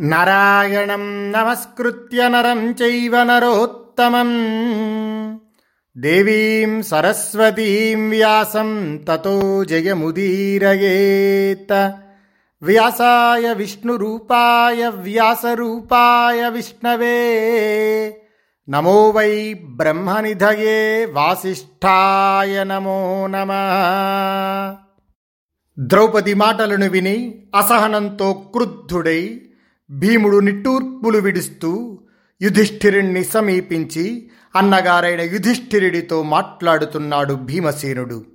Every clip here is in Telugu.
నారాయణం నమస్కృత్య నరం చైవ నరోత్తమం. దేవీం సరస్వతీం వ్యాసం తతో జయముదీరయేత్. వ్యాసాయ విష్ణురూపాయ వ్యాసరూపాయ విష్ణవే. నమో వై బ్రహ్మనిధయే వాసిష్ఠాయ నమో నమ. ద్రౌపది మాటలను విని అసహనంతో క్రుద్ధుడై భీముడు నిట్టూర్పులు విడుస్తూ యుధిష్ఠిరుణ్ణి సమీపించి అన్నగారైన యుధిష్ఠిరుడితో మాట్లాడుతున్నాడు భీమసేనుడు.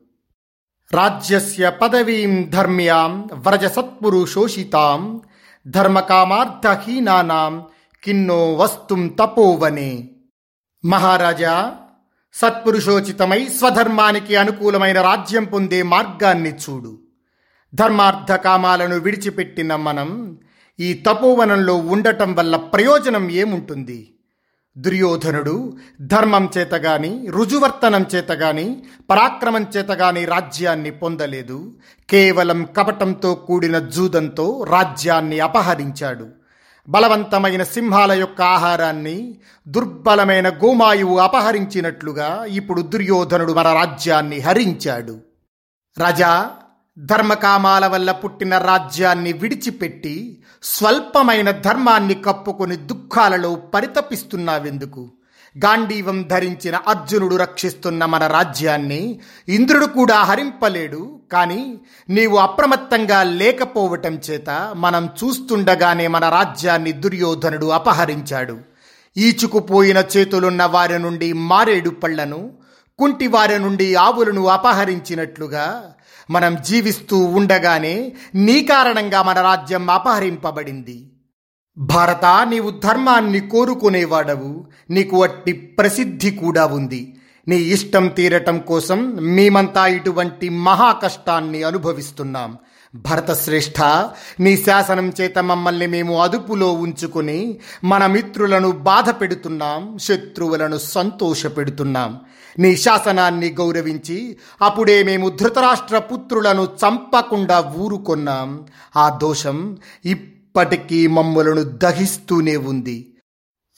రాజ్యస్య పదవీం ధర్మ్యాం వ్రజ సత్పురుషోషితాం ధర్మకామార్థహీనానాం కిన్నో వస్తుం తపోవనే. మహారాజా సత్పురుషోచితమై స్వధర్మానికి అనుకూలమైన రాజ్యం పొందే మార్గాన్ని చూడు. ధర్మార్థ కామాలను విడిచిపెట్టిన మనం ఈ తపోవనంలో ఉండటం వల్ల ప్రయోజనం ఏముంటుంది? దుర్యోధనుడు ధర్మం చేతగాని రుజువర్తనం చేతగాని పరాక్రమం చేతగాని రాజ్యాన్ని పొందలేదు. కేవలం కపటంతో కూడిన జూదంతో రాజ్యాన్ని అపహరించాడు. బలవంతమైన సింహాల యొక్క ఆహారాన్ని దుర్బలమైన గోమాయువు అపహరించినట్లుగా ఇప్పుడు దుర్యోధనుడు మన రాజ్యాన్ని హరించాడు. రజా ధర్మకామాల వల్ల పుట్టిన రాజ్యాన్ని విడిచిపెట్టి స్వల్పమైన ధర్మాన్ని కప్పుకొని దుఃఖాలలో పరితపిస్తున్నావెందుకు? గాంధీవం ధరించిన అర్జునుడు రక్షిస్తున్న మన రాజ్యాన్ని ఇంద్రుడు కూడా హరింపలేడు కానీ నీవు అప్రమత్తంగా లేకపోవటం చేత మనం చూస్తుండగానే మన రాజ్యాన్ని దుర్యోధనుడు అపహరించాడు. ఈచుకుపోయిన చేతులున్న వారి నుండి మారేడు పళ్ళను కుంటి వారి నుండి ఆవులను అపహరించినట్లుగా మనం జీవిస్తూ ఉండగానే నీ కారణంగా మన రాజ్యం అపహరింపబడింది. భారత నీవు ధర్మాన్ని కోరుకునేవాడవు. నీకు అట్టి ప్రసిద్ధి కూడా ఉంది. నీ ఇష్టం తీరటం కోసం మేమంతా ఇటువంటి మహా కష్టాన్ని అనుభవిస్తున్నాం భరతశ్రేష్ఠ నీ శాసనం చేత మమ్మల్ని మేము అదుపులో ఉంచుకుని మన మిత్రులను బాధ పెడుతున్నాం శత్రువులను సంతోషపెడుతున్నాం. నీ శాసనాన్ని గౌరవించి అప్పుడే మేము ధృతరాష్ట్ర పుత్రులను చంపకుండా ఊరుకొన్నాం. ఆ దోషం ఇప్పటికీ మమ్మలను దహిస్తూనే ఉంది.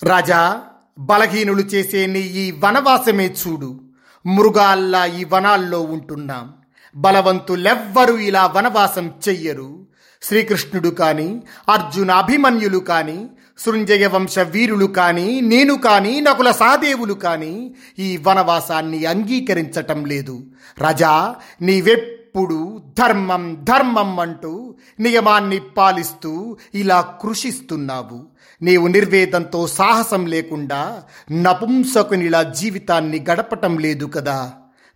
రాజా బలహీనులు చేసే నీ ఈ వనవాసమే చూడు. మృగాల్లా ఈ వనాల్లో ఉంటున్నాం. బలవంతులెవ్వరూ ఇలా వనవాసం చెయ్యరు. శ్రీకృష్ణుడు కాని అర్జున అభిమన్యులు కాని సృంజయ వంశ వీరులు కానీ నేను కానీ నకుల సహదేవులు కానీ ఈ వనవాసాన్ని అంగీకరించటం లేదు. రజా నీవెప్పుడు ధర్మం ధర్మం అంటూ నియమాన్ని పాలిస్తూ ఇలా కృషిస్తున్నావు. నీవు నిర్వేదంతో సాహసం లేకుండా నపుంసకునిలా జీవితాన్ని గడపటం లేదు కదా.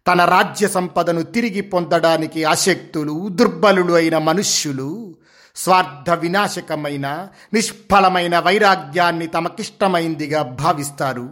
తన రాజ్య సంపదను తిరిగి పొందడానికి అశక్తులు దుర్బలులు అయిన మనుష్యులు స్వార్థ వినాశకమైన నిష్ఫలమైన వైరాగ్యాన్ని తమకిష్టమైందిగా భావిస్తారు.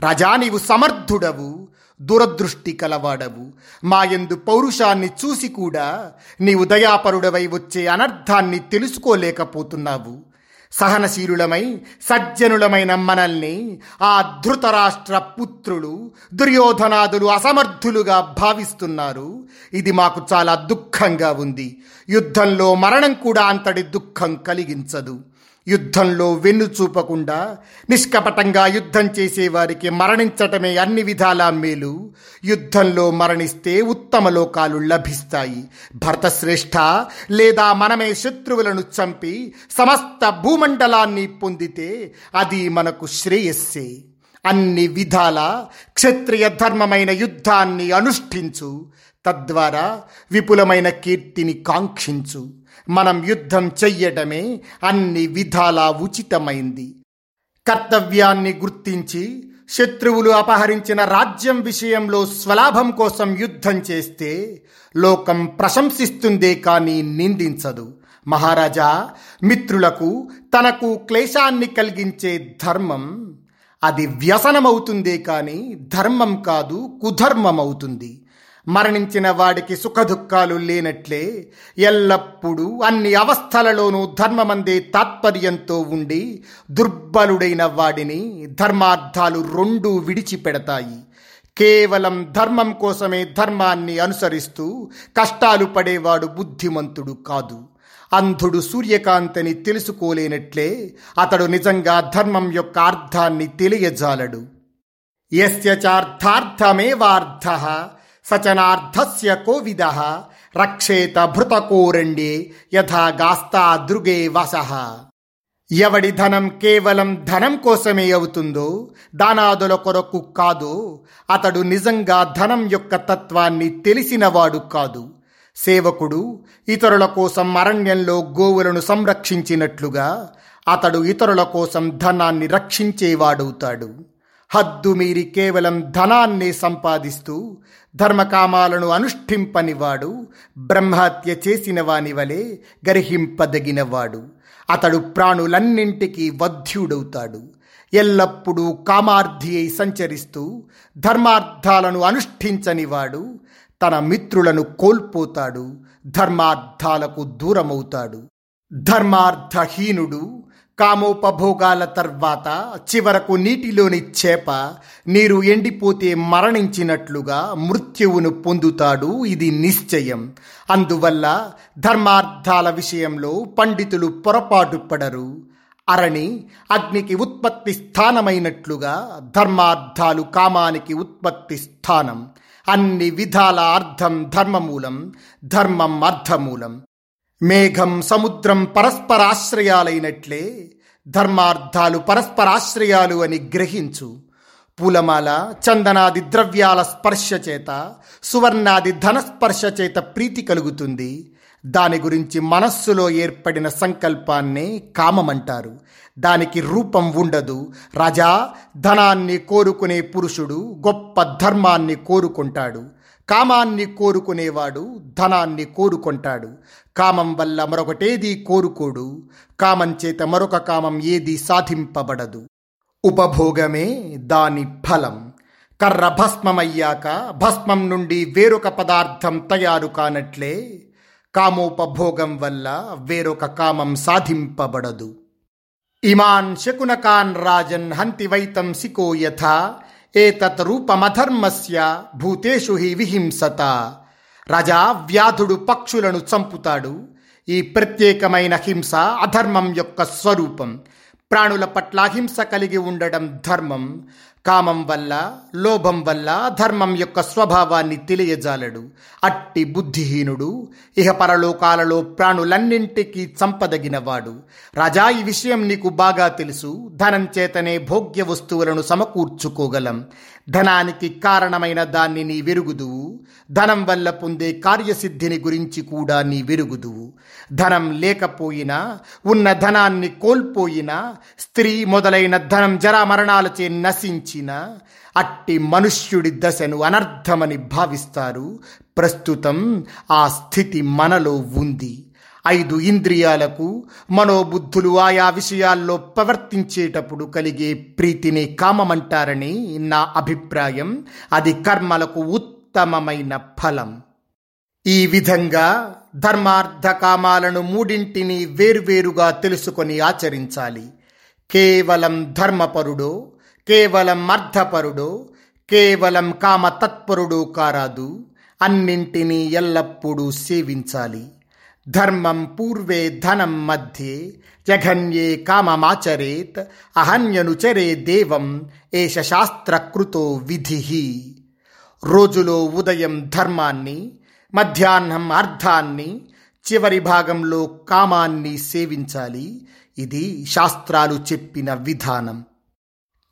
రాజా నీవు సమర్థుడవు దురదృష్టి కలవాడవు. మాయందు పౌరుషాన్ని చూసి కూడా నీవు దయాపరుడవై వచ్చే అనర్థాన్ని తెలుసుకోలేకపోతున్నావు. సహనశీలులమై సజ్జనులమైన మనల్ని ఆ ధృతరాష్ట్ర పుత్రులు దుర్యోధనాదులు అసమర్థులుగా భావిస్తున్నారు. ఇది మాకు చాలా దుఃఖంగా ఉంది. యుద్ధంలో మరణం కూడా అంతటి దుఃఖం కలిగించదు. యుద్ధంలో వెన్ను చూపకుండా నిష్కపటంగా యుద్ధం చేసేవారికి మరణించటమే అన్ని విధాలా మేలు. యుద్ధంలో మరణిస్తే ఉత్తమ లోకాలు లభిస్తాయి. భరతశ్రేష్ఠ లేదా మనమే శత్రువులను చంపి సమస్త భూమండలాన్ని పొందితే అది మనకు శ్రేయస్సే. అన్ని విధాల క్షత్రియ ధర్మమైన యుద్ధాన్ని అనుష్ఠించు. తద్వారా విపులమైన కీర్తిని కాంక్షించు. మనం యుద్ధం చెయ్యటమే అన్ని విధాలా ఉచితమైంది. కర్తవ్యాన్ని గుర్తించి శత్రువులు అపహరించిన రాజ్యం విషయంలో స్వలాభం కోసం యుద్ధం చేస్తే లోకం ప్రశంసిస్తుందే కానీ నిందించదు. మహారాజా మిత్రులకు తనకు క్లేశాన్ని కలిగించే ధర్మం అది వ్యసనమవుతుందే కానీ ధర్మం కాదు కుధర్మమవుతుంది. మరణించిన వాడికి సుఖదుఖాలు లేనట్లే. ఎల్లప్పుడూ అన్ని అవస్థలలోనూ ధర్మమందే తాత్పర్యంతో ఉండి దుర్బలుడైన వాడిని ధర్మార్థాలు రెండూ విడిచిపెడతాయి. కేవలం ధర్మం కోసమే ధర్మాన్ని అనుసరిస్తూ కష్టాలు పడేవాడు బుద్ధిమంతుడు కాదు. అంధుడు సూర్యకాంతిని తెలుసుకోలేనట్లే అతడు నిజంగా ధర్మం యొక్క అర్థాన్ని తెలియజాలడు. యస్య చార్థార్థమేవార్థ సచనార్థస్య కోవిద రక్షేత భృతకోరండే యథా గాస్తాదృగే దృగే ఎవడి ధనం కేవలం ధనం కోసమే అవుతుందో దానాదుల కొరకు కాదో అతడు నిజంగా ధనం యొక్క తత్వాన్ని తెలిసినవాడు కాదు. సేవకుడు ఇతరుల కోసం అరణ్యంలో గోవులను సంరక్షించినట్లుగా అతడు ఇతరుల కోసం ధనాన్ని రక్షించేవాడవుతాడు. హద్దు మీరి కేవలం ధనాన్ని సంపాదిస్తూ ధర్మకామాలను అనుష్ఠింపనివాడు బ్రహ్మహత్య చేసిన వాని వలె గర్హింపదగినవాడు. అతడు ప్రాణులన్నింటికీ వధ్యుడవుతాడు. ఎల్లప్పుడూ కామార్థి అయి సంచరిస్తూ ధర్మార్థాలను అనుష్ఠించనివాడు. తన మిత్రులను కోల్పోతాడు ధర్మార్థాలకు దూరమవుతాడు. ధర్మార్థహీనుడు కామోపభోగాల తర్వాత చివరకు నీటిలోని చేప నీరు ఎండిపోతే మరణించినట్లుగా మృత్యువును పొందుతాడు. ఇది నిశ్చయం. అందువల్ల ధర్మార్థాల విషయంలో పండితులు పొరపాటు పడరు. అరణి అగ్నికి ఉత్పత్తి స్థానమైనట్లుగా ధర్మార్థాలు కామానికి ఉత్పత్తి స్థానం. అన్ని విధాల అర్థం ధర్మమూలం ధర్మం అర్థమూలం. మేఘం సముద్రం పరస్పరాశ్రయాలైనట్లే ధర్మార్థాలు పరస్పరాశ్రయాలు అని గ్రహించు. పూలమాల చందనాది ద్రవ్యాల స్పర్శ చేత సువర్ణాది ధనస్పర్శ చేత ప్రీతి కలుగుతుంది. దాని గురించి మనస్సులో ఏర్పడిన సంకల్పాన్నే కామమంటారు. దానికి రూపం ఉండదు. రజా ధనాన్ని కోరుకునే పురుషుడు గొప్ప ధర్మాన్ని కోరుకుంటాడు. కామాన్ని కోరుకునేవాడు ధనాన్ని కోరుకుంటాడు. కామం వల్ల మరొకటేది కోరుకోడు. కామం చేత మరొక కామం ఏది సాధింపబడదు. ఉపభోగమే దాని ఫలం. కర్ర భస్మమయ్యాక భస్మం నుండి వేరొక పదార్థం తయారు కానట్లే. కామోపభోగం వల్ల వేరొక కామం సాధింపబడదు. ఇమాన్ శకునకాన్ రాజన్ హంతి వైతం సికో యథా. ఏతత్ రూపమధర్మస్య భూతేషు హి విహింసత. రాజా వ్యాధుడు పక్షులను చంపుతాడు. ఈ ప్రత్యేకమైన హింస అధర్మం యొక్క స్వరూపం. ప్రాణుల పట్ల అహింస కలిగి ఉండడం ధర్మం. కామం వల్ల లోభం వల్ల ధర్మం యొక్క స్వభావాన్ని తెలియజాలడు. అట్టి బుద్ధిహీనుడు ఇహ పరలోకాలలో ప్రాణులన్నింటికీ చంపదగినవాడు. రాజా ఈ విషయం నీకు బాగా తెలుసు. ధనం చేతనే భోగ్య వస్తువులను సమకూర్చుకోగలం. ధనానికి కారణమైన దాన్ని నీ వెరుగుదువు. ధనం వల్ల పొందే కార్యసిద్ధిని గురించి కూడా నీ వెరుగుదువు. ధనం లేకపోయినా ఉన్న ధనాన్ని కోల్పోయినా స్త్రీ మొదలైన ధనం జరామరణాలచే నశించి నశించిన అట్టి మనుష్యుడి దశను అనర్థమని భావిస్తారు. ప్రస్తుతం ఆ స్థితి మనలో ఉంది. ఐదు ఇంద్రియాలకు మనోబుద్ధులు ఆయా విషయాల్లో ప్రవర్తించేటప్పుడు కలిగే ప్రీతిని కామమంటారని నా అభిప్రాయం. అది కర్మలకు ఉత్తమమైన ఫలం. ఈ విధంగా ధర్మార్థ కామాలను మూడింటిని వేర్వేరుగా తెలుసుకొని ఆచరించాలి. కేవలం ధర్మపరుడో కేవలం అర్థపరుడో కేవలం కామతత్పరుడో కారాదు అన్నింటినీ ఎల్లప్పుడూ సేవించాలి. ధర్మం పూర్వే ధనం మధ్యే జఘన్యే కామమాచరేత్ అహన్యనుచరే దేవం ఏష శాస్త్రకృతో విధి రోజులో ఉదయం ధర్మాన్ని మధ్యాహ్నం అర్థాన్ని చివరి భాగంలో కామాన్ని సేవించాలి. ఇది శాస్త్రాలు చెప్పిన విధానం.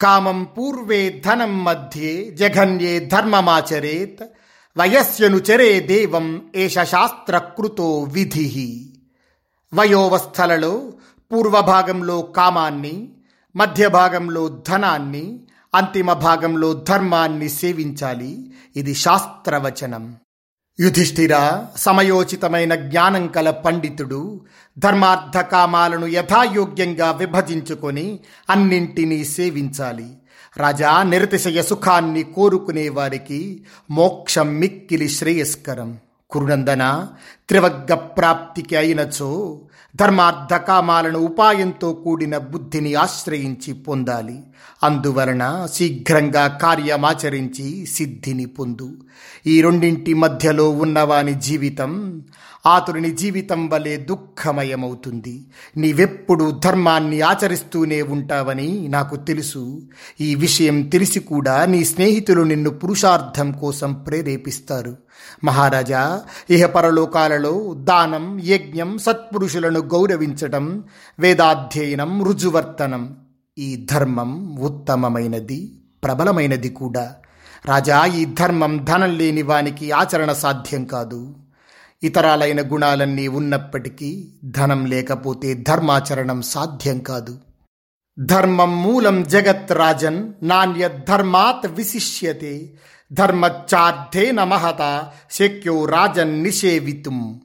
కామం పూర్వే ధనం మధ్యే జఘన్యే ధర్మమాచరేత్ వయస్యనుచరే దేవం ఏష శాస్త్రకృతో విధి. వయోవస్థలలో పూర్వభాగంలో కామాన్ని మధ్య భాగంలో ధనాన్ని అంతిమ భాగంలో ధర్మాన్ని సేవించాలి. ఇది శాస్త్రవచనం. యుధిష్ఠిర సమయోచితమైన జ్ఞానం కల పండితుడు ధర్మార్థ కామాలను యథాయోగ్యంగా విభజించుకొని అన్నింటినీ సేవించాలి. రాజా నిరతిశయ సుఖాన్ని కోరుకునే వారికి మోక్షం మిక్కిలి శ్రేయస్కరం. కురునందన త్రివగ్గ ప్రాప్తికి అయినచో ధర్మార్థ కామాలను ఉపాయంతో కూడిన బుద్ధిని ఆశ్రయించి పొందాలి. అందువలన శీఘ్రంగా కార్యమాచరించి సిద్ధిని పొందు. ఈ రెండింటి మధ్యలో ఉన్నవాని జీవితం ఆతురుని జీవితం వలె దుఃఖమయమవుతుంది. నీవెప్పుడు ధర్మాన్ని ఆచరిస్తూనే ఉంటావని నాకు తెలుసు. ఈ విషయం తెలిసి కూడా నీ స్నేహితులు నిన్ను పురుషార్థం కోసం ప్రేరేపిస్తారు. మహారాజా ఇహ పరలోకాలలో దానం యజ్ఞం సత్పురుషులను గౌరవించటం వేదాధ్యయనం రుజువర్తనం ఈ ధర్మం ఉత్తమమైనది ప్రబలమైనది కూడా. రాజా ఈ ధర్మం ధనం లేని వానికి ఆచరణ సాధ్యం కాదు. ఇతరాలైన గుణాలన్నీ ఉన్నప్పటికీ ధనం లేకపోతే ధర్మాచరణం సాధ్యం కాదు. ధర్మం మూలం జగత్ రాజన్ నాణ్య ధర్మాత్ విశిష్యతే ధర్మచార్థేన మహత శక్యో రాజన్ నిషేవితుం.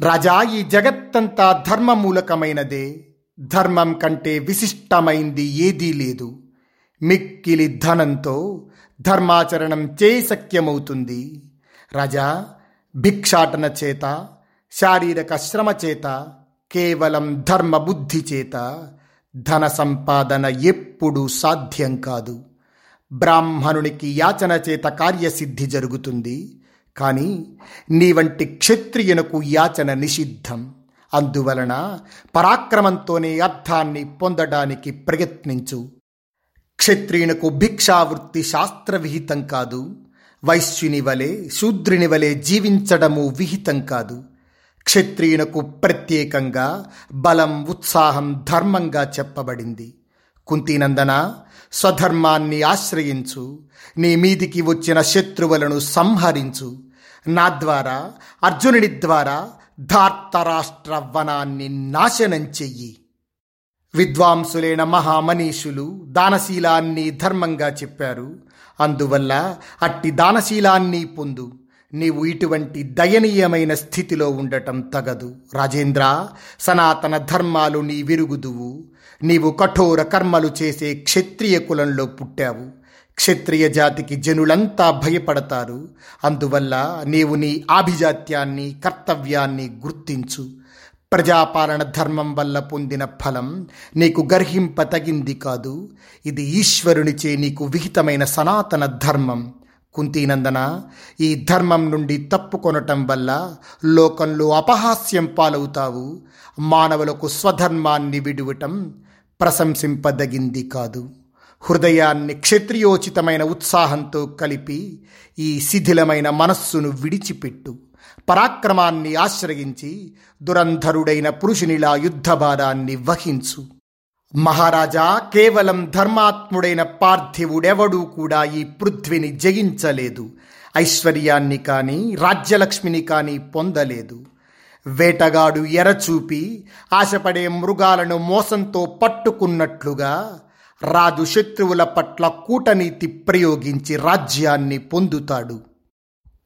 రాజా ఈ జగత్తంతా ధర్మమూలకమైనదే. ధర్మం కంటే విశిష్టమైంది ఏదీ లేదు. మిక్కిలి ధనంతో ధర్మాచరణం చేసక్యమవుతుంది రాజా భిక్షాటన చేత శారీరక శ్రమ చేత కేవలం ధర్మ బుద్ధి చేత ధన సంపాదన ఎప్పుడూ సాధ్యం కాదు. బ్రాహ్మణునికి యాచన చేత కార్యసిద్ధి జరుగుతుంది. కానీ నీ వంటి క్షత్రియునకు యాచన నిషిద్ధం. అందువలన పరాక్రమంతోనే అర్థాన్ని పొందడానికి ప్రయత్నించు. క్షత్రియునకు భిక్షావృత్తి శాస్త్రవిహితం కాదు. వైశ్యుని వలె శూద్రుని వలె జీవించడము విహితం కాదు. క్షత్రియునకు ప్రత్యేకంగా బలం ఉత్సాహం ధర్మంగా చెప్పబడింది. కుంతినందన స్వధర్మాన్ని ఆశ్రయించు. నీ మీదికి వచ్చిన శత్రువులను సంహరించు. నా ద్వారా అర్జునుడి ద్వారా ధార్తరాష్ట్ర వనాన్ని నాశనం చెయ్యి. విద్వాంసులైన మహామనీషులు దానశీలాన్ని ధర్మంగా చెప్పారు. అందువల్ల అట్టి దానశీలాన్ని పొందు. నీవు ఇటువంటి దయనీయమైన స్థితిలో ఉండటం తగదు. రాజేంద్ర సనాతన ధర్మాలు నీ విరుగుదువు నీవు కఠోర కర్మలు చేసే క్షత్రియ కులంలో పుట్టావు. క్షత్రియ జాతికి జనులంతా భయపడతారు. అందువల్ల నీవు నీ ఆభిజాత్యాన్ని కర్తవ్యాన్ని గుర్తించు. ప్రజాపాలన ధర్మం వల్ల పొందిన ఫలం నీకు గర్హింప తగింది కాదు. ఇది ఈశ్వరునిచే నీకు విహితమైన సనాతన ధర్మం. కుంతీనందన ఈ ధర్మం నుండి తప్పుకొనటం వల్ల లోకంలో అపహాస్యం పాలవుతావు. మానవులకు స్వధర్మాన్ని విడువటం ప్రశంసింపదగింది కాదు. హృదయాన్ని క్షత్రియోచితమైన ఉత్సాహంతో కలిపి ఈ శిథిలమైన మనస్సును విడిచిపెట్టు. పరాక్రమాన్ని ఆశ్రయించి దురంధరుడైన పురుషునిలా యుద్ధభారాన్ని వహించు. మహారాజా కేవలం ధర్మాత్ముడైన పార్థివుడెవడూ కూడా ఈ పృథ్విని జయించలేదు. ఐశ్వర్యాన్ని కానీ రాజ్యలక్ష్మిని కానీ పొందలేదు. వేటగాడు ఎరచూపి ఆశపడే మృగాలను మోసంతో పట్టుకున్నట్లుగా రాజు శత్రువుల పట్ల కూటనీతి ప్రయోగించి రాజ్యాన్ని పొందుతాడు.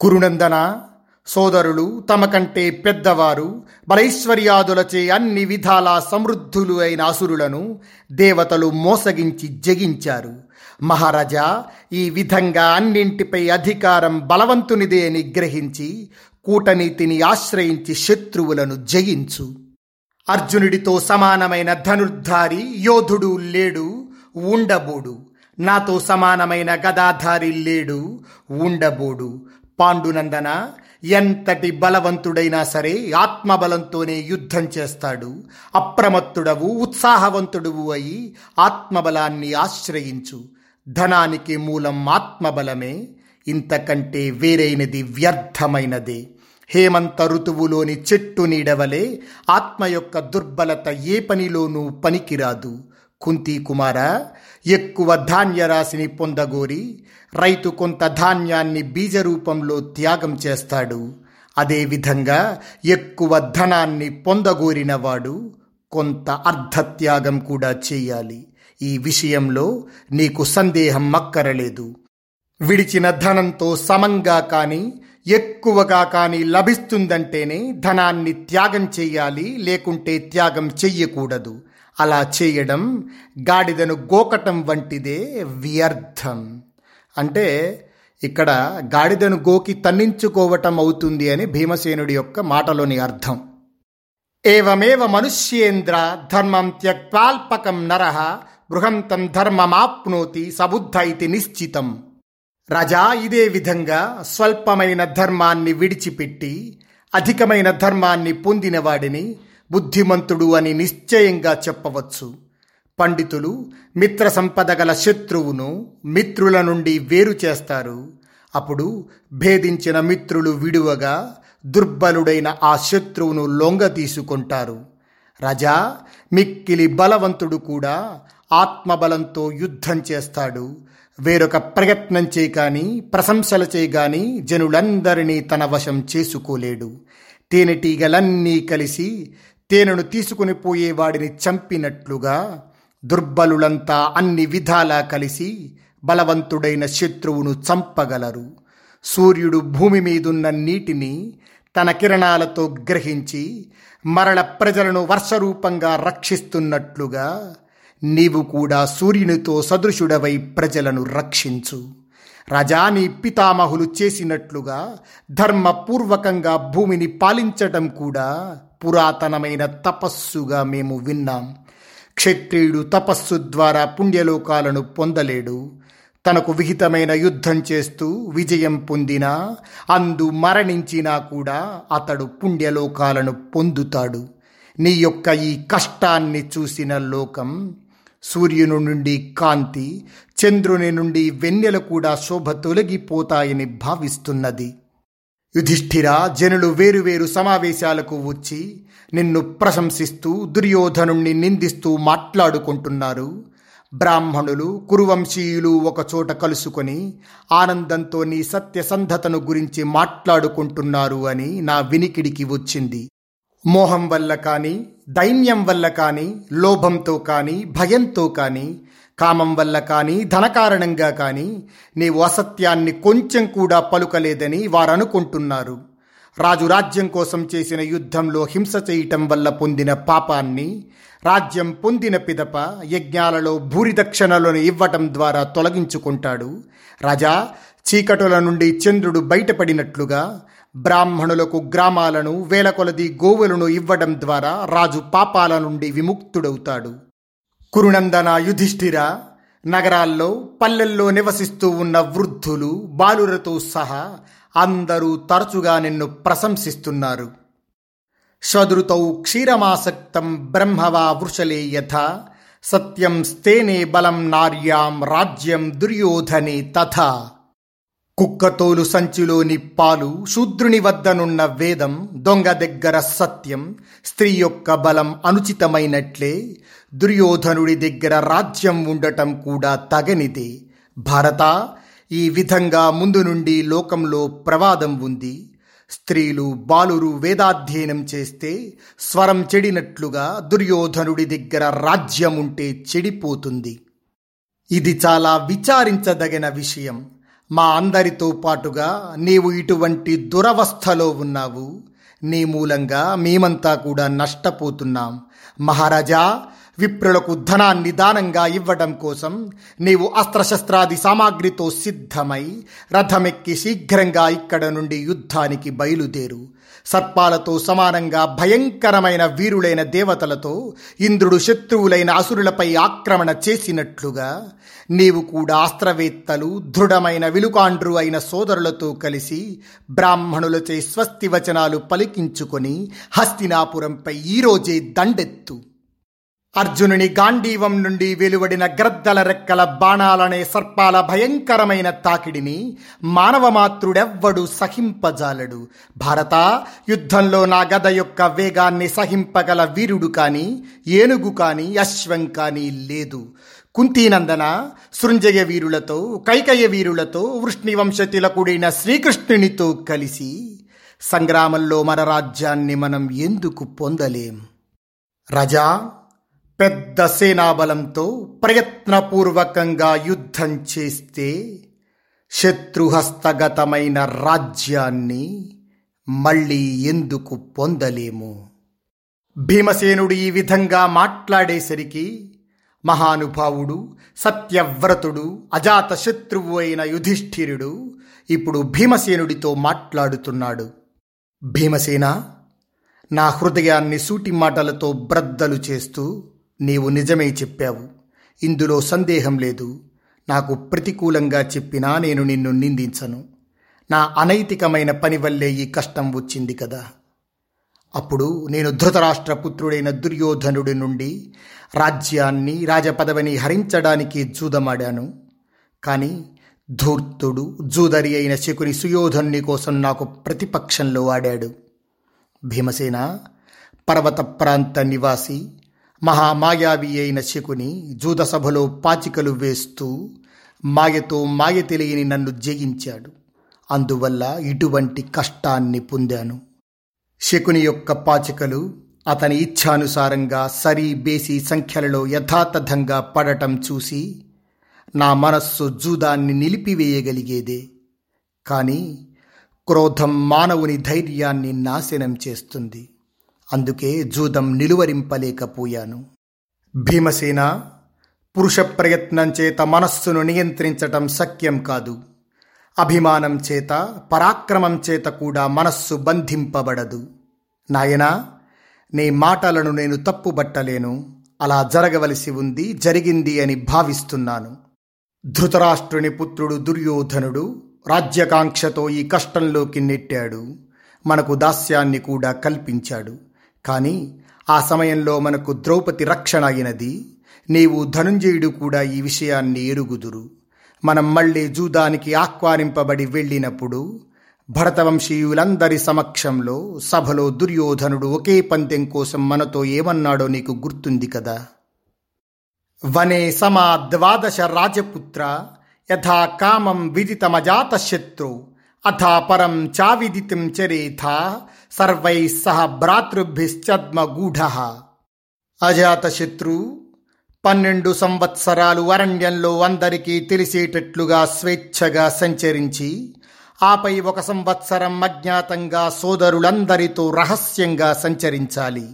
కురునందన సోదరులు తమ కంటే పెద్దవారు బలైశ్వర్యాదులచే అన్ని విధాల సమృద్ధులు అయిన అసురులను దేవతలు మోసగించి జగించారు. మహారాజా ఈ విధంగా అన్నింటిపై అధికారం బలవంతునిదే అని గ్రహించి కూటనీతిని ఆశ్రయించి శత్రువులను జయించు. అర్జునుడితో సమానమైన ధనుర్ధారి యోధుడు లేడు ఉండబోడు. నాతో సమానమైన గదాధారి లేడు ఉండబోడు. పాండునందన ఎంతటి బలవంతుడైనా సరే ఆత్మబలంతోనే యుద్ధం చేస్తాడు. అప్రమత్తుడవు ఉత్సాహవంతుడువు అయి ఆత్మబలాన్ని ఆశ్రయించు. ధనానికి మూలం ఆత్మబలమే. ఇంతకంటే వేరైనది వ్యర్థమైనదే. హేమంత ఋతువులోని చెట్టు నీడవలే ఆత్మ యొక్క దుర్బలత ఏ పనిలోనూ పనికిరాదు. కుంతి కుమార ఎక్కువ ధాన్యరాశిని పొందగోరి రైతు కొంత ధాన్యాన్ని బీజ రూపంలో త్యాగం చేస్తాడు. అదేవిధంగా ఎక్కువ ధనాన్ని పొందగోరినవాడు కొంత అర్ధత్యాగం కూడా చేయాలి. ఈ విషయంలో నీకు సందేహం మక్కరలేదు. విడిచిన ధనంతో సమంగా కానీ ఎక్కువగా కానీ లభిస్తుందంటేనే ధనాన్ని త్యాగం చేయాలి లేకుంటే త్యాగం చెయ్యకూడదు. అలా చేయడం గాడిదను గోకటం వంటిదే వ్యర్థం. అంటే ఇక్కడ గాడిదను గోకి తన్నించుకోవటం అవుతుంది అని భీమసేనుడి యొక్క మాటలోని అర్థం. ఏవమేవ మనుష్యేంద్ర ధర్మం త్యక్వాల్పకం నర బృహంతం ధర్మమాప్నోతి సబుద్ధ ఇది నిశ్చితం. రజా ఇదే విధంగా స్వల్పమైన ధర్మాన్ని విడిచిపెట్టి అధికమైన ధర్మాన్ని పొందినవాడిని బుద్ధిమంతుడు అని నిశ్చయంగా చెప్పవచ్చు. పండితులు మిత్ర సంపద గల శత్రువును మిత్రుల నుండి వేరు చేస్తారు. అప్పుడు భేదించిన మిత్రులు విడువగా దుర్బలుడైన ఆ శత్రువును లొంగ తీసుకుంటారు. రజా మిక్కిలి బలవంతుడు కూడా ఆత్మబలంతో యుద్ధం చేస్తాడు. వేరొక ప్రయత్నం చేయగాని ప్రశంసల చేయగాని జనులందరినీ తన వశం చేసుకోలేడు. తేనెటీగలన్నీ కలిసి తేనెను తీసుకుని పోయేవాడిని చంపినట్లుగా దుర్బలులంతా అన్ని విధాలా కలిసి బలవంతుడైన శత్రువును చంపగలరు. సూర్యుడు భూమి మీదున్న నీటిని తన కిరణాలతో గ్రహించి మరల ప్రజలను వర్షరూపంగా రక్షిస్తున్నట్లుగా నీవు కూడా సూర్యునితో సదృశుడవై ప్రజలను రక్షించు. రజాని పితామహులు చేసినట్లుగా ధర్మపూర్వకంగా భూమిని పాలించటం కూడా పురాతనమైన తపస్సుగా మేము విన్నాం. క్షత్రియుడు తపస్సు ద్వారా పుణ్యలోకాలను పొందలేడు. తనకు విహితమైన యుద్ధం చేస్తూ విజయం పొందినా అందు మరణించినా కూడా అతడు పుణ్యలోకాలను పొందుతాడు. నీ యొక్క ఈ కష్టాన్ని చూసిన లోకం సూర్యుని నుండి కాంతి చంద్రుని నుండి వెన్నెల కూడా శోభ తొలగిపోతాయని భావిస్తున్నది. యుధిష్ఠిర జనులు వేరువేరు సమావేశాలకు వచ్చి నిన్ను ప్రశంసిస్తూ దుర్యోధనుణ్ణి నిందిస్తూ మాట్లాడుకుంటున్నారు. బ్రాహ్మణులు కురువంశీయులు ఒకచోట కలుసుకొని ఆనందంతో నీ సత్యసంధతను గురించి మాట్లాడుకుంటున్నారు అని నా వినికిడికి వచ్చింది. మోహం వల్ల కానీ దైన్యం వల్ల కానీ లోభంతో కానీ భయంతో కానీ కామం వల్ల కానీ ధనకారణంగా కానీ నీవు అసత్యాన్ని కొంచెం కూడా పలుకలేదని వారు అనుకుంటున్నారు రాజు రాజ్యం కోసం చేసిన యుద్ధంలో హింస చేయటం వల్ల పొందిన పాపాన్ని రాజ్యం పొందిన పిదప యజ్ఞాలలో భూరిదక్షిణలను ఇవ్వటం ద్వారా తొలగించుకుంటాడు. రాజా చీకటుల నుండి చంద్రుడు బయటపడినట్లుగా బ్రాహ్మణులకు గ్రామాలను వేల కొలది గోవులను ఇవ్వడం ద్వారా రాజు పాపాల నుండి విముక్తుడవుతాడు. కురునందన యుధిష్ఠిర నగరాల్లో పల్లెల్లో నివసిస్తూ ఉన్న వృద్ధులు బాలురతో సహా అందరూ తరచుగా నిన్ను ప్రశంసిస్తున్నారు. శదృతౌ క్షీరమాసక్తం బ్రహ్మవా వృషలే యథ సత్యం స్తేనే బలం నార్యాం రాజ్యం దుర్యోధనే తథా. కుక్కతోలు సంచిలోని పాలు శూద్రుని వద్దనున్న వేదం దొంగ దగ్గర సత్యం స్త్రీ యొక్క బలం అనుచితమైనట్లే దుర్యోధనుడి దగ్గర రాజ్యం ఉండటం కూడా తగనిదే. భారత ఈ విధంగా ముందు నుండి లోకంలో ప్రవాదం ఉంది. స్త్రీలు బాలురు వేదాధ్యయనం చేస్తే స్వరం చెడినట్లుగా దుర్యోధనుడి దగ్గర రాజ్యం ఉంటే చెడిపోతుంది. ఇది చాలా విచారించదగిన విషయం. మా అందరితో పాటుగా నీవు ఇటువంటి దురవస్థలో ఉన్నావు. నీ మూలంగా మేమంతా కూడా నష్టపోతున్నాం. మహారాజా విప్రులకు ధనాన్ని దానంగా ఇవ్వడం కోసం నీవు అస్త్రశస్త్రాది సామాగ్రితో సిద్ధమై రథమెక్కి శీఘ్రంగా ఇక్కడ నుండి యుద్ధానికి బయలుదేరు. సర్పాలతో సమానంగా భయంకరమైన వీరులైన దేవతలతో ఇంద్రుడు శత్రువులైన అసురులపై ఆక్రమణ చేసినట్లుగా నీవు కూడా అస్త్రవేత్తలు దృఢమైన విలుకాండ్రు అయిన సోదరులతో కలిసి బ్రాహ్మణులచే స్వస్తి వచనాలు పలికించుకొని హస్తినాపురంపై ఈరోజే దండెత్తు. అర్జునుని గాంధీవం నుండి వెలువడిన గ్రద్దల రెక్కల బాణాలనే సర్పాల భయంకరమైన తాకిడిని మానవమాత్రుడెవ్వడు సహింపజాలడు. భారత యుద్ధంలో నా గద యొక్క వేగాన్ని సహింపగల వీరుడు కాని ఏనుగు కాని అశ్వం కాని లేదు. కుంతీనందన సృంజయ వీరులతో కైకయ వీరులతో వృష్ణివంశ తిలకుడైన శ్రీకృష్ణునితో కలిసి సంగ్రామంలో మన రాజ్యాన్ని మనం ఎందుకు పొందలేం? రజా పెద్ద సేనాబలంతో ప్రయత్నపూర్వకంగా యుద్ధం చేస్తే శత్రుహస్తగతమైన రాజ్యాన్ని మళ్ళీ ఎందుకు పొందలేము? భీమసేనుడు ఈ విధంగా మాట్లాడేసరికి మహానుభావుడు సత్యవ్రతుడు అజాత శత్రువు అయిన యుధిష్ఠిరుడు ఇప్పుడు భీమసేనుడితో మాట్లాడుతున్నాడు. భీమసేన నా హృదయాన్ని సూటి మాటలతో బ్రద్దలు చేస్తూ నీవు నిజమే చెప్పావు. ఇందులో సందేహం లేదు. నాకు ప్రతికూలంగా చెప్పినా నేను నిన్ను నిందించను. నా అనైతికమైన పని వల్లే ఈ కష్టం వచ్చింది కదా. అప్పుడు నేను ధృతరాష్ట్ర పుత్రుడైన దుర్యోధనుడి నుండి రాజ్యాన్ని రాజపదవిని హరించడానికి జూదమాడాను. కానీ ధూర్తుడు జూదరి అయిన శకుని సుయోధనుని కోసం నాకు ప్రతిపక్షంలో ఆడాడు. భీమసేన పర్వత ప్రాంత నివాసి మహామాయావి అయిన శకుని జూదసభలో పాచికలు వేస్తూ మాయతో మాయ తెలియని నన్ను జయించాడు. అందువల్ల ఇటువంటి కష్టాన్ని పొందాను. శకుని యొక్క పాచికలు అతని ఇచ్ఛానుసారంగా సరి బేసి సంఖ్యలలో యథాతథంగా పడటం చూసి నా మనస్సు జూదాన్ని నిలిపివేయగలిగేదే. కానీ క్రోధం మానవుని ధైర్యాన్ని నాశనం చేస్తుంది. అందుకే జూదం నిలువరింపలేకపోయాను. భీమసేన పురుష ప్రయత్నం చేత మనస్సును నియంత్రించటం శక్యం కాదు. అభిమానం చేత పరాక్రమం చేత కూడా మనస్సు బంధింపబడదు. నాయనా నీ మాటలను నేను తప్పుబట్టలేను. అలా జరగవలసి ఉంది జరిగింది అని భావిస్తున్నాను. ధృతరాష్ట్రుని పుత్రుడు దుర్యోధనుడు రాజ్యకాంక్షతో ఈ కష్టంలోకి నెట్టాడు. మనకు దాస్యాన్ని కూడా కల్పించాడు. కానీ ఆ సమయంలో మనకు ద్రౌపది రక్షణ అయినది. నీవు ధనుంజయుడు కూడా ఈ విషయాన్ని ఎరుగుదురు. మనం మళ్ళీ జూదానికి ఆహ్వానింపబడి వెళ్ళినప్పుడు భరతవంశీయులందరి సమక్షంలో సభలో దుర్యోధనుడు ఒకే పందెం కోసం మనతో ఏమన్నాడో నీకు గుర్తుంది కదా? వనే సమా ద్వాదశ రాజపుత్ర యథా కామం విదితమజాత శత్రు అథా పరం చావిదితం చరేథా సర్వై సహ భ్రాతృభిశ్చద్మగూఢ. అజాతశత్రు పన్నెండు సంవత్సరాలు అరణ్యంలో అందరికీ తెలిసేటట్లుగా స్వేచ్ఛగా సంచరించి ఆపై ఒక సంవత్సరం అజ్ఞాతంగా సోదరులందరితో రహస్యంగా సంచరించాలి.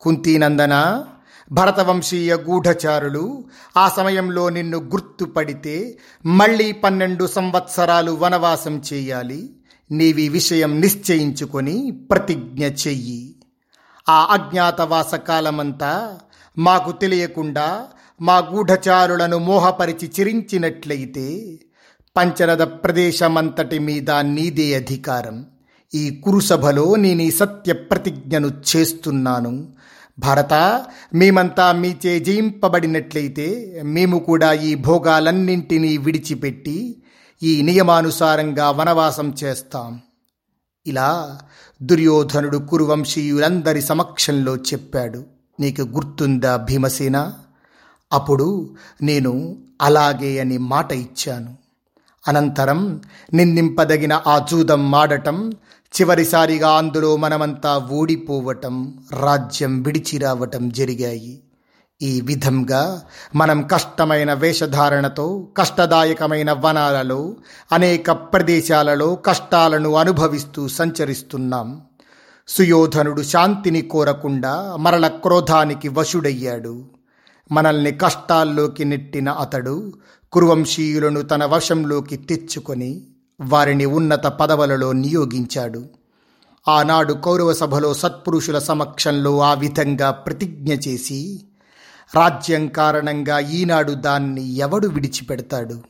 కుంతీనందన భరతవంశీయ గూఢచారులు ఆ సమయంలో నిన్ను గుర్తుపడితే మళ్ళీ పన్నెండు సంవత్సరాలు వనవాసం చేయాలి. నీవి విషయం నిశ్చయించుకొని ప్రతిజ్ఞ చెయ్యి. ఆ అజ్ఞాతవాస కాలమంతా మాకు తెలియకుండా మా గూఢచారులను మోహపరిచి చిరించినట్లయితే పంచరథ ప్రదేశమంతటి మీద నీదే అధికారం. ఈ కురుసభలో నేను ఈ సత్య ప్రతిజ్ఞను చేస్తున్నాను. భరత మేమంతా మీచే జయింపబడినట్లయితే మేము కూడా ఈ భోగాలన్నింటినీ విడిచిపెట్టి ఈ నియమానుసారంగా వనవాసం చేస్తాం. ఇలా దుర్యోధనుడు కురువంశీయులందరి సమక్షంలో చెప్పాడు. నీకు గుర్తుందా భీమసేన? అప్పుడు నేను అలాగే అని మాట ఇచ్చాను. అనంతరం నిందింపదగిన ఆ జూదం మాడటం చివరిసారిగా అందులో మనమంతా ఓడిపోవటం రాజ్యం విడిచి రావటం జరిగాయి. ఈ విధంగా మనం కష్టమైన వేషధారణతో కష్టదాయకమైన వనాలలో అనేక ప్రదేశాలలో కష్టాలను అనుభవిస్తూ సంచరిస్తున్నాం. సుయోధనుడు శాంతిని కోరకుండా మరల క్రోధానికి వశుడయ్యాడు. మనల్ని కష్టాల్లోకి నెట్టిన అతడు కురువంశీయులను తన వశంలోకి తెచ్చుకొని వారిని ఉన్నత పదవులలో నియోగించాడు. ఆనాడు కౌరవ సభలో సత్పురుషుల సమక్షంలో ఆ విధంగా ప్రతిజ్ఞ చేసి రాజ్యం కారణంగా ఈనాడు దాన్ని ఎవడు విడిచిపెడతాడు?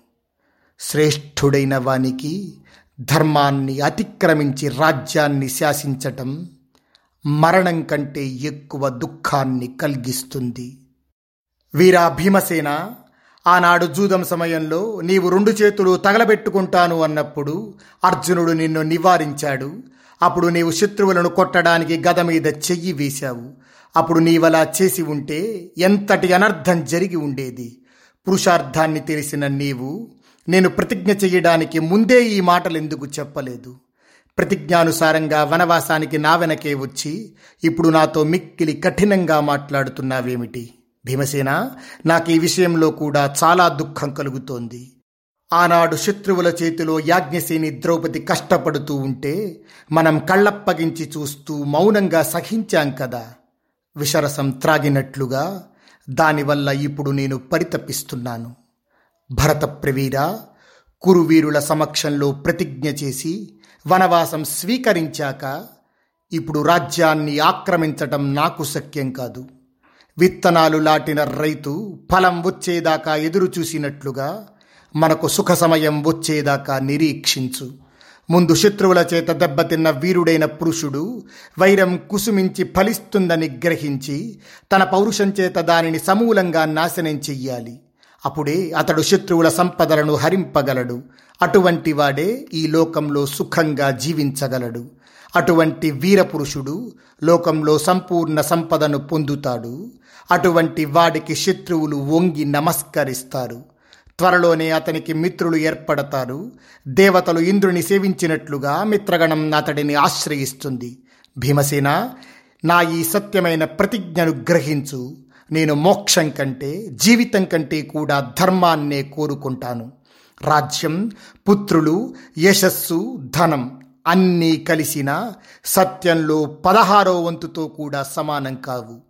శ్రేష్ఠుడైన వానికి ధర్మాన్ని అతిక్రమించి రాజ్యాన్ని శాసించటం మరణం కంటే ఎక్కువ దుఃఖాన్ని కలిగిస్తుంది. వీరా భీమసేన ఆనాడు జూదం సమయంలో నీవు రెండు చేతులు తగలబెట్టుకుంటాను అన్నప్పుడు అర్జునుడు నిన్ను నివారించాడు. అప్పుడు నీవు శత్రువులను కొట్టడానికి గద మీద చెయ్యి వేశావు. అప్పుడు నీవలా చేసి ఉంటే ఎంతటి అనర్థం జరిగి ఉండేది? పురుషార్థాన్ని తెలిసిన నీవు నేను ప్రతిజ్ఞ చెయ్యడానికి ముందే ఈ మాటలు ఎందుకు చెప్పలేదు? ప్రతిజ్ఞానుసారంగా వనవాసానికి నా వెనకే వచ్చి ఇప్పుడు నాతో మిక్కిలి కఠినంగా మాట్లాడుతున్నావేమిటి? భీమసేన నాకు ఈ విషయంలో కూడా చాలా దుఃఖం కలుగుతోంది. ఆనాడు శత్రువుల చేతిలో యాజ్ఞసేని ద్రౌపది కష్టపడుతూ ఉంటే మనం కళ్ళప్పగించి చూస్తూ మౌనంగా సహించాం కదా? విషరసం త్రాగినట్లుగా దానివల్ల ఇప్పుడు నేను పరితపిస్తున్నాను. భరత ప్రవీర కురువీరుల సమక్షంలో ప్రతిజ్ఞ చేసి వనవాసం స్వీకరించాక ఇప్పుడు రాజ్యాన్ని ఆక్రమించటం నాకు శక్యం కాదు. విత్తనాలు లాటిన రైతు ఫలం వచ్చేదాకా ఎదురు చూసినట్లుగా మనకు సుఖ సమయం వచ్చేదాకా నిరీక్షించు. ముందు శత్రువుల చేత దెబ్బతిన్న వీరుడైన పురుషుడు వైరం కుసుమించి ఫలిస్తుందని గ్రహించి తన పౌరుషం చేత దానిని సమూలంగా నాశనం చెయ్యాలి. అప్పుడే అతడు శత్రువుల సంపదలను హరింపగలడు. అటువంటి వాడే ఈ లోకంలో సుఖంగా జీవించగలడు. అటువంటి వీరపురుషుడు లోకంలో సంపూర్ణ సంపదను పొందుతాడు. అటువంటి వాడికి శత్రువులు వంగి నమస్కరిస్తారు. త్వరలోనే అతనికి మిత్రులు ఏర్పడతారు. దేవతలు ఇంద్రుని సేవించినట్లుగా మిత్రగణం అతడిని ఆశ్రయిస్తుంది. భీమసేన నా ఈ సత్యమైన ప్రతిజ్ఞను గ్రహించు. నేను మోక్షం కంటే జీవితం కంటే కూడా ధర్మాన్నే కోరుకుంటాను. రాజ్యం పుత్రులు యశస్సు ధనం అన్నీ కలిసిన సత్యంలో పదహారో వంతుతో కూడా సమానం కావు.